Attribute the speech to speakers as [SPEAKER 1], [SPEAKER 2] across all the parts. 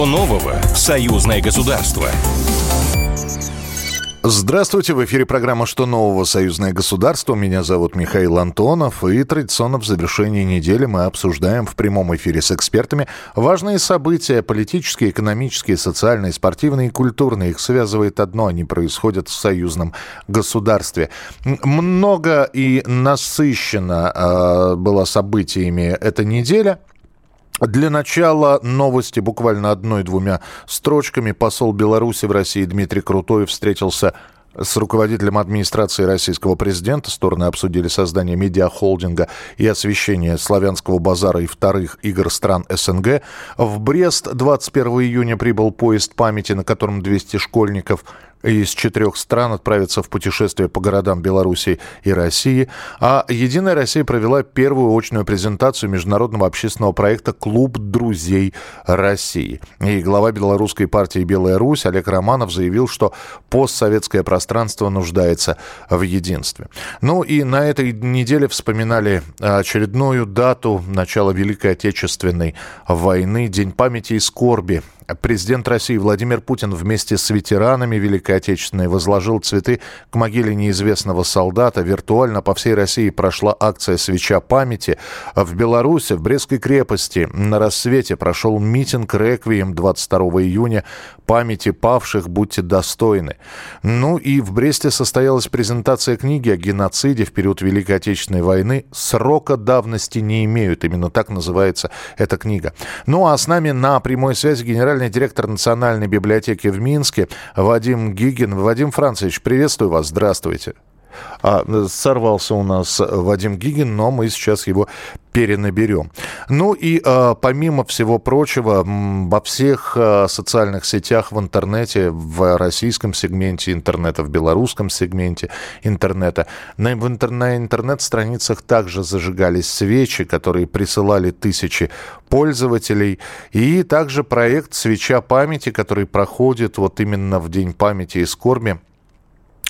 [SPEAKER 1] Что нового в союзное государство?
[SPEAKER 2] Здравствуйте, в эфире программа «Что нового? Союзное государство». Меня зовут Михаил Антонов, и традиционно в завершении недели мы обсуждаем в прямом эфире с экспертами важные события, политические, экономические, социальные, спортивные и культурные. Их связывает одно, они происходят в союзном государстве. Много и насыщенно э, было событиями эта неделя. Для начала новости буквально одной-двумя строчками. Посол Беларуси в России Дмитрий Крутой встретился с руководителем администрации российского президента. Стороны обсудили создание медиахолдинга и освещение славянского базара и вторых игр стран СНГ. В Брест 21 июня прибыл поезд памяти, на котором 200 школьников из четырех стран отправятся в путешествие по городам Беларуси и России. А «Единая Россия» провела первую очную презентацию международного общественного проекта «Клуб друзей России». И глава белорусской партии «Белая Русь» Олег Романов заявил, что постсоветское пространство нуждается в единстве. Ну и на этой неделе вспоминали очередную дату начала Великой Отечественной войны, День памяти и скорби Президент России Владимир Путин вместе с ветеранами Великой Отечественной возложил цветы к могиле неизвестного солдата. Виртуально по всей России прошла акция «Свеча памяти». В Беларуси, в Брестской крепости на рассвете прошел митинг «Реквием» 22 июня. Памяти павших будьте достойны. Ну и в Бресте состоялась презентация книги о геноциде в период Великой Отечественной войны. Срока давности не имеют. Именно так называется эта книга. Ну а с нами на прямой связи генеральный генеральный директор Национальной библиотеки в Минске Вадим Гигин. Вадим Францевич, приветствую вас, здравствуйте. А, сорвался у нас Вадим Гигин, но мы сейчас его перенаберем. Ну и а, помимо всего прочего, во всех а, социальных сетях в интернете, в российском сегменте интернета, в белорусском сегменте интернета, на, в интер, на интернет-страницах также зажигались свечи, которые присылали тысячи пользователей, и также проект «Свеча памяти», который проходит вот именно в День памяти и скорби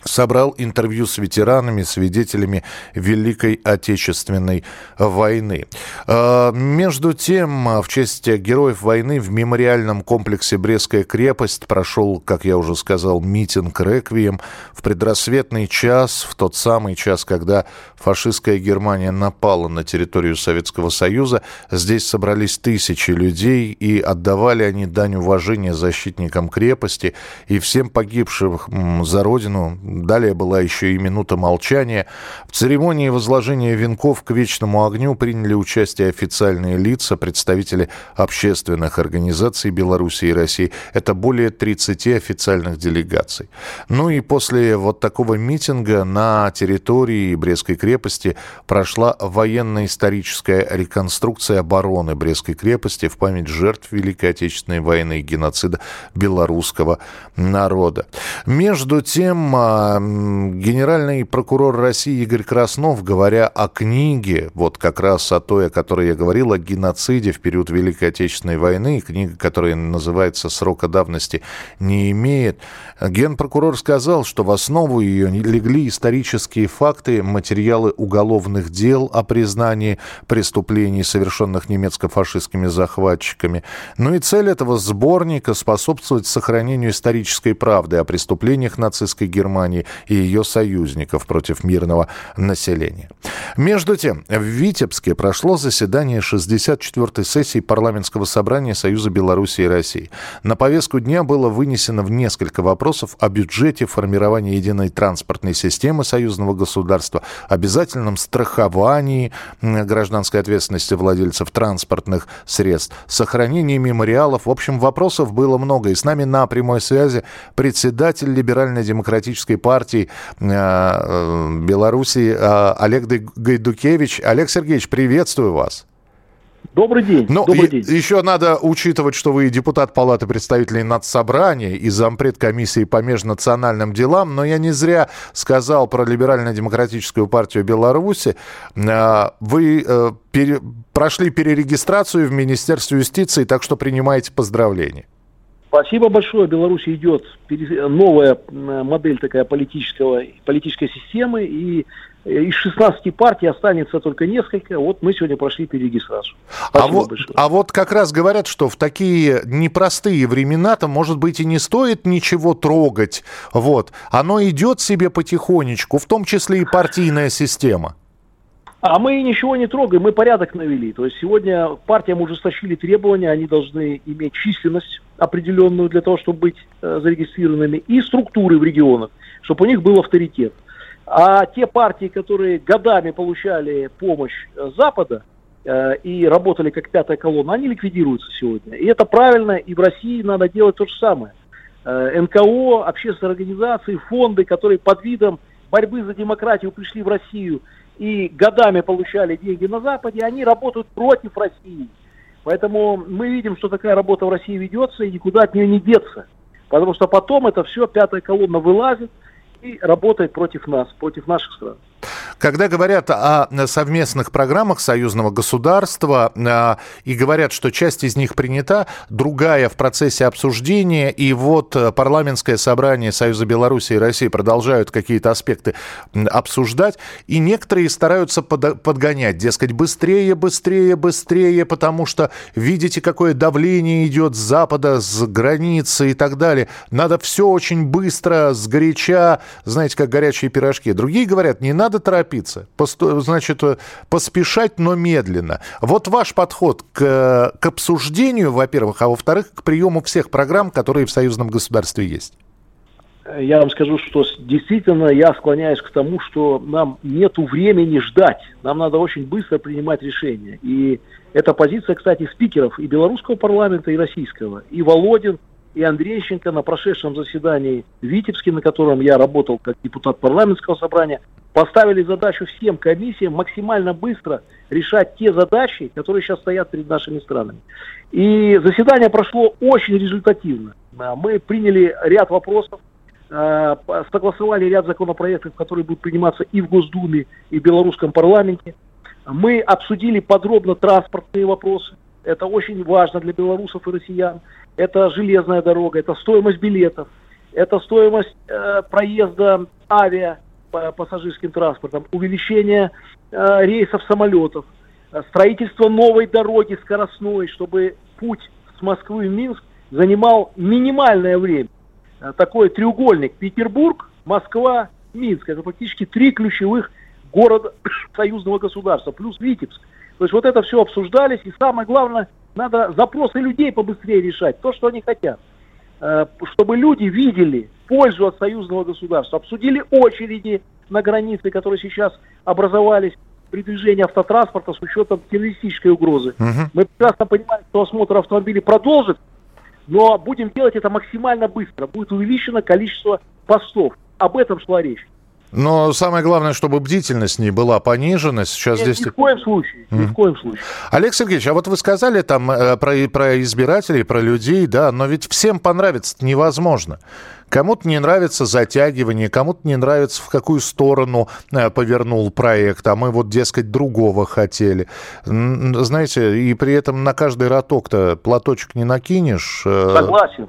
[SPEAKER 2] собрал интервью с ветеранами, свидетелями Великой Отечественной войны. А, между тем, в честь героев войны в мемориальном комплексе Брестская крепость прошел, как я уже сказал, митинг «Реквием» в предрассветный час, в тот самый час, когда фашистская Германия напала на территорию Советского Союза. Здесь собрались тысячи людей, и отдавали они дань уважения защитникам крепости и всем погибшим за Родину Далее была еще и минута молчания. В церемонии возложения венков к вечному огню приняли участие официальные лица, представители общественных организаций Беларуси и России. Это более 30 официальных делегаций. Ну и после вот такого митинга на территории Брестской крепости прошла военно-историческая реконструкция обороны Брестской крепости в память жертв Великой Отечественной войны и геноцида белорусского народа. Между тем, а, генеральный прокурор России Игорь Краснов, говоря о книге, вот как раз о той, о которой я говорил, о геноциде в период Великой Отечественной войны, книга, которая называется «Срока давности не имеет», генпрокурор сказал, что в основу ее легли исторические факты, материалы уголовных дел о признании преступлений, совершенных немецко-фашистскими захватчиками. Ну и цель этого сборника способствовать сохранению исторической правды о преступлениях нацистской Германии Германии и ее союзников против мирного населения. Между тем, в Витебске прошло заседание 64-й сессии парламентского собрания Союза Беларуси и России. На повестку дня было вынесено в несколько вопросов о бюджете, формировании единой транспортной системы союзного государства, обязательном страховании гражданской ответственности владельцев транспортных средств, сохранении мемориалов. В общем, вопросов было много. И с нами на прямой связи председатель либерально-демократической партии э, э, Беларуси э, Олег Гайдукевич. Олег Сергеевич, приветствую вас.
[SPEAKER 3] Добрый день.
[SPEAKER 2] Ну,
[SPEAKER 3] Добрый
[SPEAKER 2] день. Еще надо учитывать, что вы депутат Палаты представителей Надсобрания и зампред комиссии по межнациональным делам, но я не зря сказал про Либерально-демократическую партию Беларуси. Вы пере... прошли перерегистрацию в Министерстве юстиции, так что принимаете поздравления.
[SPEAKER 3] Спасибо большое. В Беларуси идет новая модель такая политического, политической системы, и из 16 партий останется только несколько. Вот мы сегодня прошли перерегистрацию.
[SPEAKER 2] а вот, а вот как раз говорят, что в такие непростые времена-то, может быть, и не стоит ничего трогать. Вот. Оно идет себе потихонечку, в том числе и партийная система.
[SPEAKER 3] А мы ничего не трогаем, мы порядок навели. То есть сегодня партиям ужесточили требования, они должны иметь численность определенную для того, чтобы быть э, зарегистрированными, и структуры в регионах, чтобы у них был авторитет. А те партии, которые годами получали помощь э, Запада э, и работали как пятая колонна, они ликвидируются сегодня. И это правильно, и в России надо делать то же самое. Э, НКО, общественные организации, фонды, которые под видом борьбы за демократию пришли в Россию – и годами получали деньги на Западе, они работают против России. Поэтому мы видим, что такая работа в России ведется, и никуда от нее не деться. Потому что потом это все, пятая колонна вылазит и работает против нас, против наших стран.
[SPEAKER 2] Когда говорят о совместных программах союзного государства э, и говорят, что часть из них принята, другая в процессе обсуждения, и вот э, парламентское собрание Союза Беларуси и России продолжают какие-то аспекты обсуждать, и некоторые стараются под, подгонять, дескать, быстрее, быстрее, быстрее, потому что видите, какое давление идет с запада, с границы и так далее. Надо все очень быстро, сгоряча, знаете, как горячие пирожки. Другие говорят, не надо торопиться, торопиться, значит, поспешать, но медленно. Вот ваш подход к, к обсуждению, во-первых, а во-вторых, к приему всех программ, которые в союзном государстве есть.
[SPEAKER 3] Я вам скажу, что действительно я склоняюсь к тому, что нам нет времени ждать. Нам надо очень быстро принимать решения. И эта позиция, кстати, спикеров и белорусского парламента, и российского. И Володин, и Андрейченко на прошедшем заседании в Витебске, на котором я работал как депутат парламентского собрания, поставили задачу всем комиссиям максимально быстро решать те задачи, которые сейчас стоят перед нашими странами. И заседание прошло очень результативно. Мы приняли ряд вопросов, э, согласовали ряд законопроектов, которые будут приниматься и в Госдуме, и в белорусском парламенте. Мы обсудили подробно транспортные вопросы. Это очень важно для белорусов и россиян. Это железная дорога, это стоимость билетов, это стоимость э, проезда авиа пассажирским транспортом, увеличение э, рейсов самолетов, э, строительство новой дороги скоростной, чтобы путь с Москвы в Минск занимал минимальное время. Э, такой треугольник Петербург, Москва, Минск. Это фактически три ключевых города союзного государства, плюс Витебск. То есть вот это все обсуждались, и самое главное, надо запросы людей побыстрее решать, то, что они хотят. Э, чтобы люди видели пользу от союзного государства, обсудили очереди на границе, которые сейчас образовались при движении автотранспорта с учетом террористической угрозы. Угу. Мы прекрасно понимаем, что осмотр автомобилей продолжит, но будем делать это максимально быстро. Будет увеличено количество постов. Об этом шла речь.
[SPEAKER 2] Но самое главное, чтобы бдительность не была понижена. Сейчас
[SPEAKER 3] Нет,
[SPEAKER 2] здесь...
[SPEAKER 3] Ни в коем случае. Mm. Ни в коем случае.
[SPEAKER 2] Олег Сергеевич, а вот вы сказали там э, про, про избирателей, про людей, да, но ведь всем понравится невозможно. Кому-то не нравится затягивание, кому-то не нравится, в какую сторону э, повернул проект, а мы вот, дескать, другого хотели. Знаете, и при этом на каждый роток-то платочек не накинешь.
[SPEAKER 3] Э. Согласен.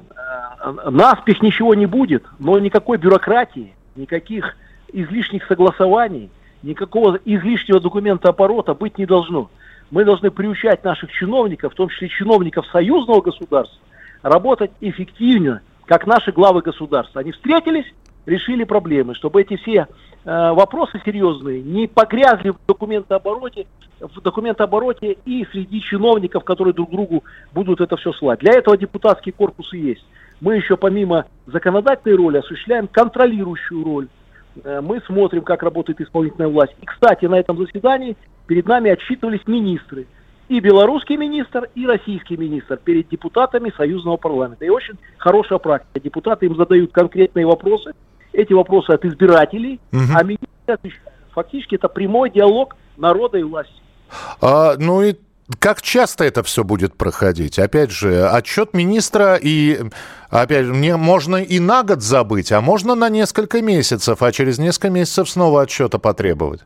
[SPEAKER 3] Наспех ничего не будет, но никакой бюрократии, никаких излишних согласований, никакого излишнего документа оборота быть не должно. Мы должны приучать наших чиновников, в том числе чиновников союзного государства, работать эффективнее, как наши главы государства. Они встретились, решили проблемы, чтобы эти все э, вопросы серьезные не погрязли в документообороте, в документообороте и среди чиновников, которые друг другу будут это все слать. Для этого депутатский корпус и есть. Мы еще помимо законодательной роли осуществляем контролирующую роль. Э, мы смотрим, как работает исполнительная власть. И, кстати, на этом заседании перед нами отчитывались министры. И белорусский министр, и российский министр перед депутатами союзного парламента. И очень хорошая практика. Депутаты им задают конкретные вопросы. Эти вопросы от избирателей, угу. а министры отвечают. Фактически это прямой диалог народа и власти.
[SPEAKER 2] А, ну и как часто это все будет проходить? Опять же, отчет министра и, опять же, мне можно и на год забыть, а можно на несколько месяцев, а через несколько месяцев снова отчета потребовать.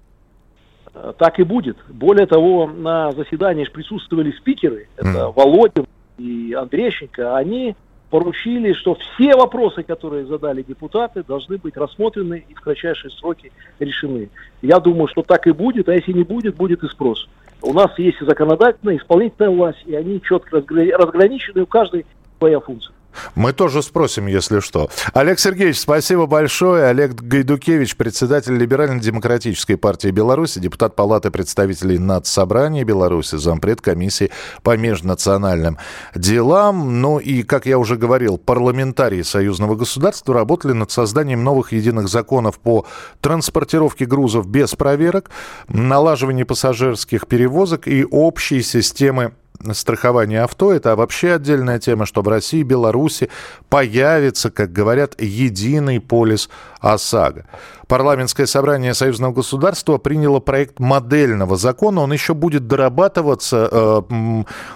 [SPEAKER 3] Так и будет. Более того, на заседании присутствовали спикеры, это mm. Володин и Андрещенко, они поручили, что все вопросы, которые задали депутаты, должны быть рассмотрены и в кратчайшие сроки решены. Я думаю, что так и будет, а если не будет, будет и спрос. У нас есть законодательная, исполнительная власть, и они четко разграничены, у каждой своя функция.
[SPEAKER 2] Мы тоже спросим, если что. Олег Сергеевич, спасибо большое. Олег Гайдукевич, председатель Либерально-демократической партии Беларуси, депутат Палаты представителей Нацсобрания Беларуси, зампред комиссии по межнациональным делам. Ну и, как я уже говорил, парламентарии союзного государства работали над созданием новых единых законов по транспортировке грузов без проверок, налаживании пассажирских перевозок и общей системы страхования авто. Это вообще отдельная тема, что в России и Беларуси появится, как говорят, единый полис ОСАГО. Парламентское собрание Союзного государства приняло проект модельного закона. Он еще будет дорабатываться э,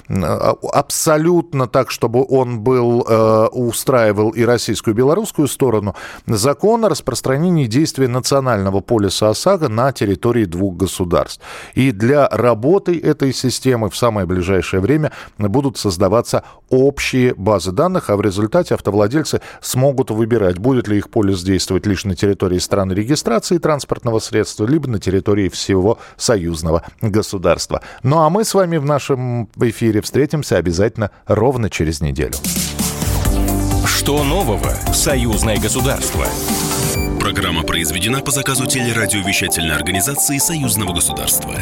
[SPEAKER 2] э, абсолютно так, чтобы он был, э, устраивал и российскую, и белорусскую сторону. Закон о распространении действия национального полиса ОСАГО на территории двух государств. И для работы этой системы в самое ближайшее время будут создаваться общие базы данных, а в результате автовладельцы смогут выбирать, будет ли их полис действовать лишь на территории страны регистрации транспортного средства, либо на территории всего союзного государства. Ну а мы с вами в нашем эфире встретимся обязательно ровно через неделю.
[SPEAKER 1] Что нового в союзное государство?
[SPEAKER 4] Программа произведена по заказу телерадиовещательной организации союзного государства.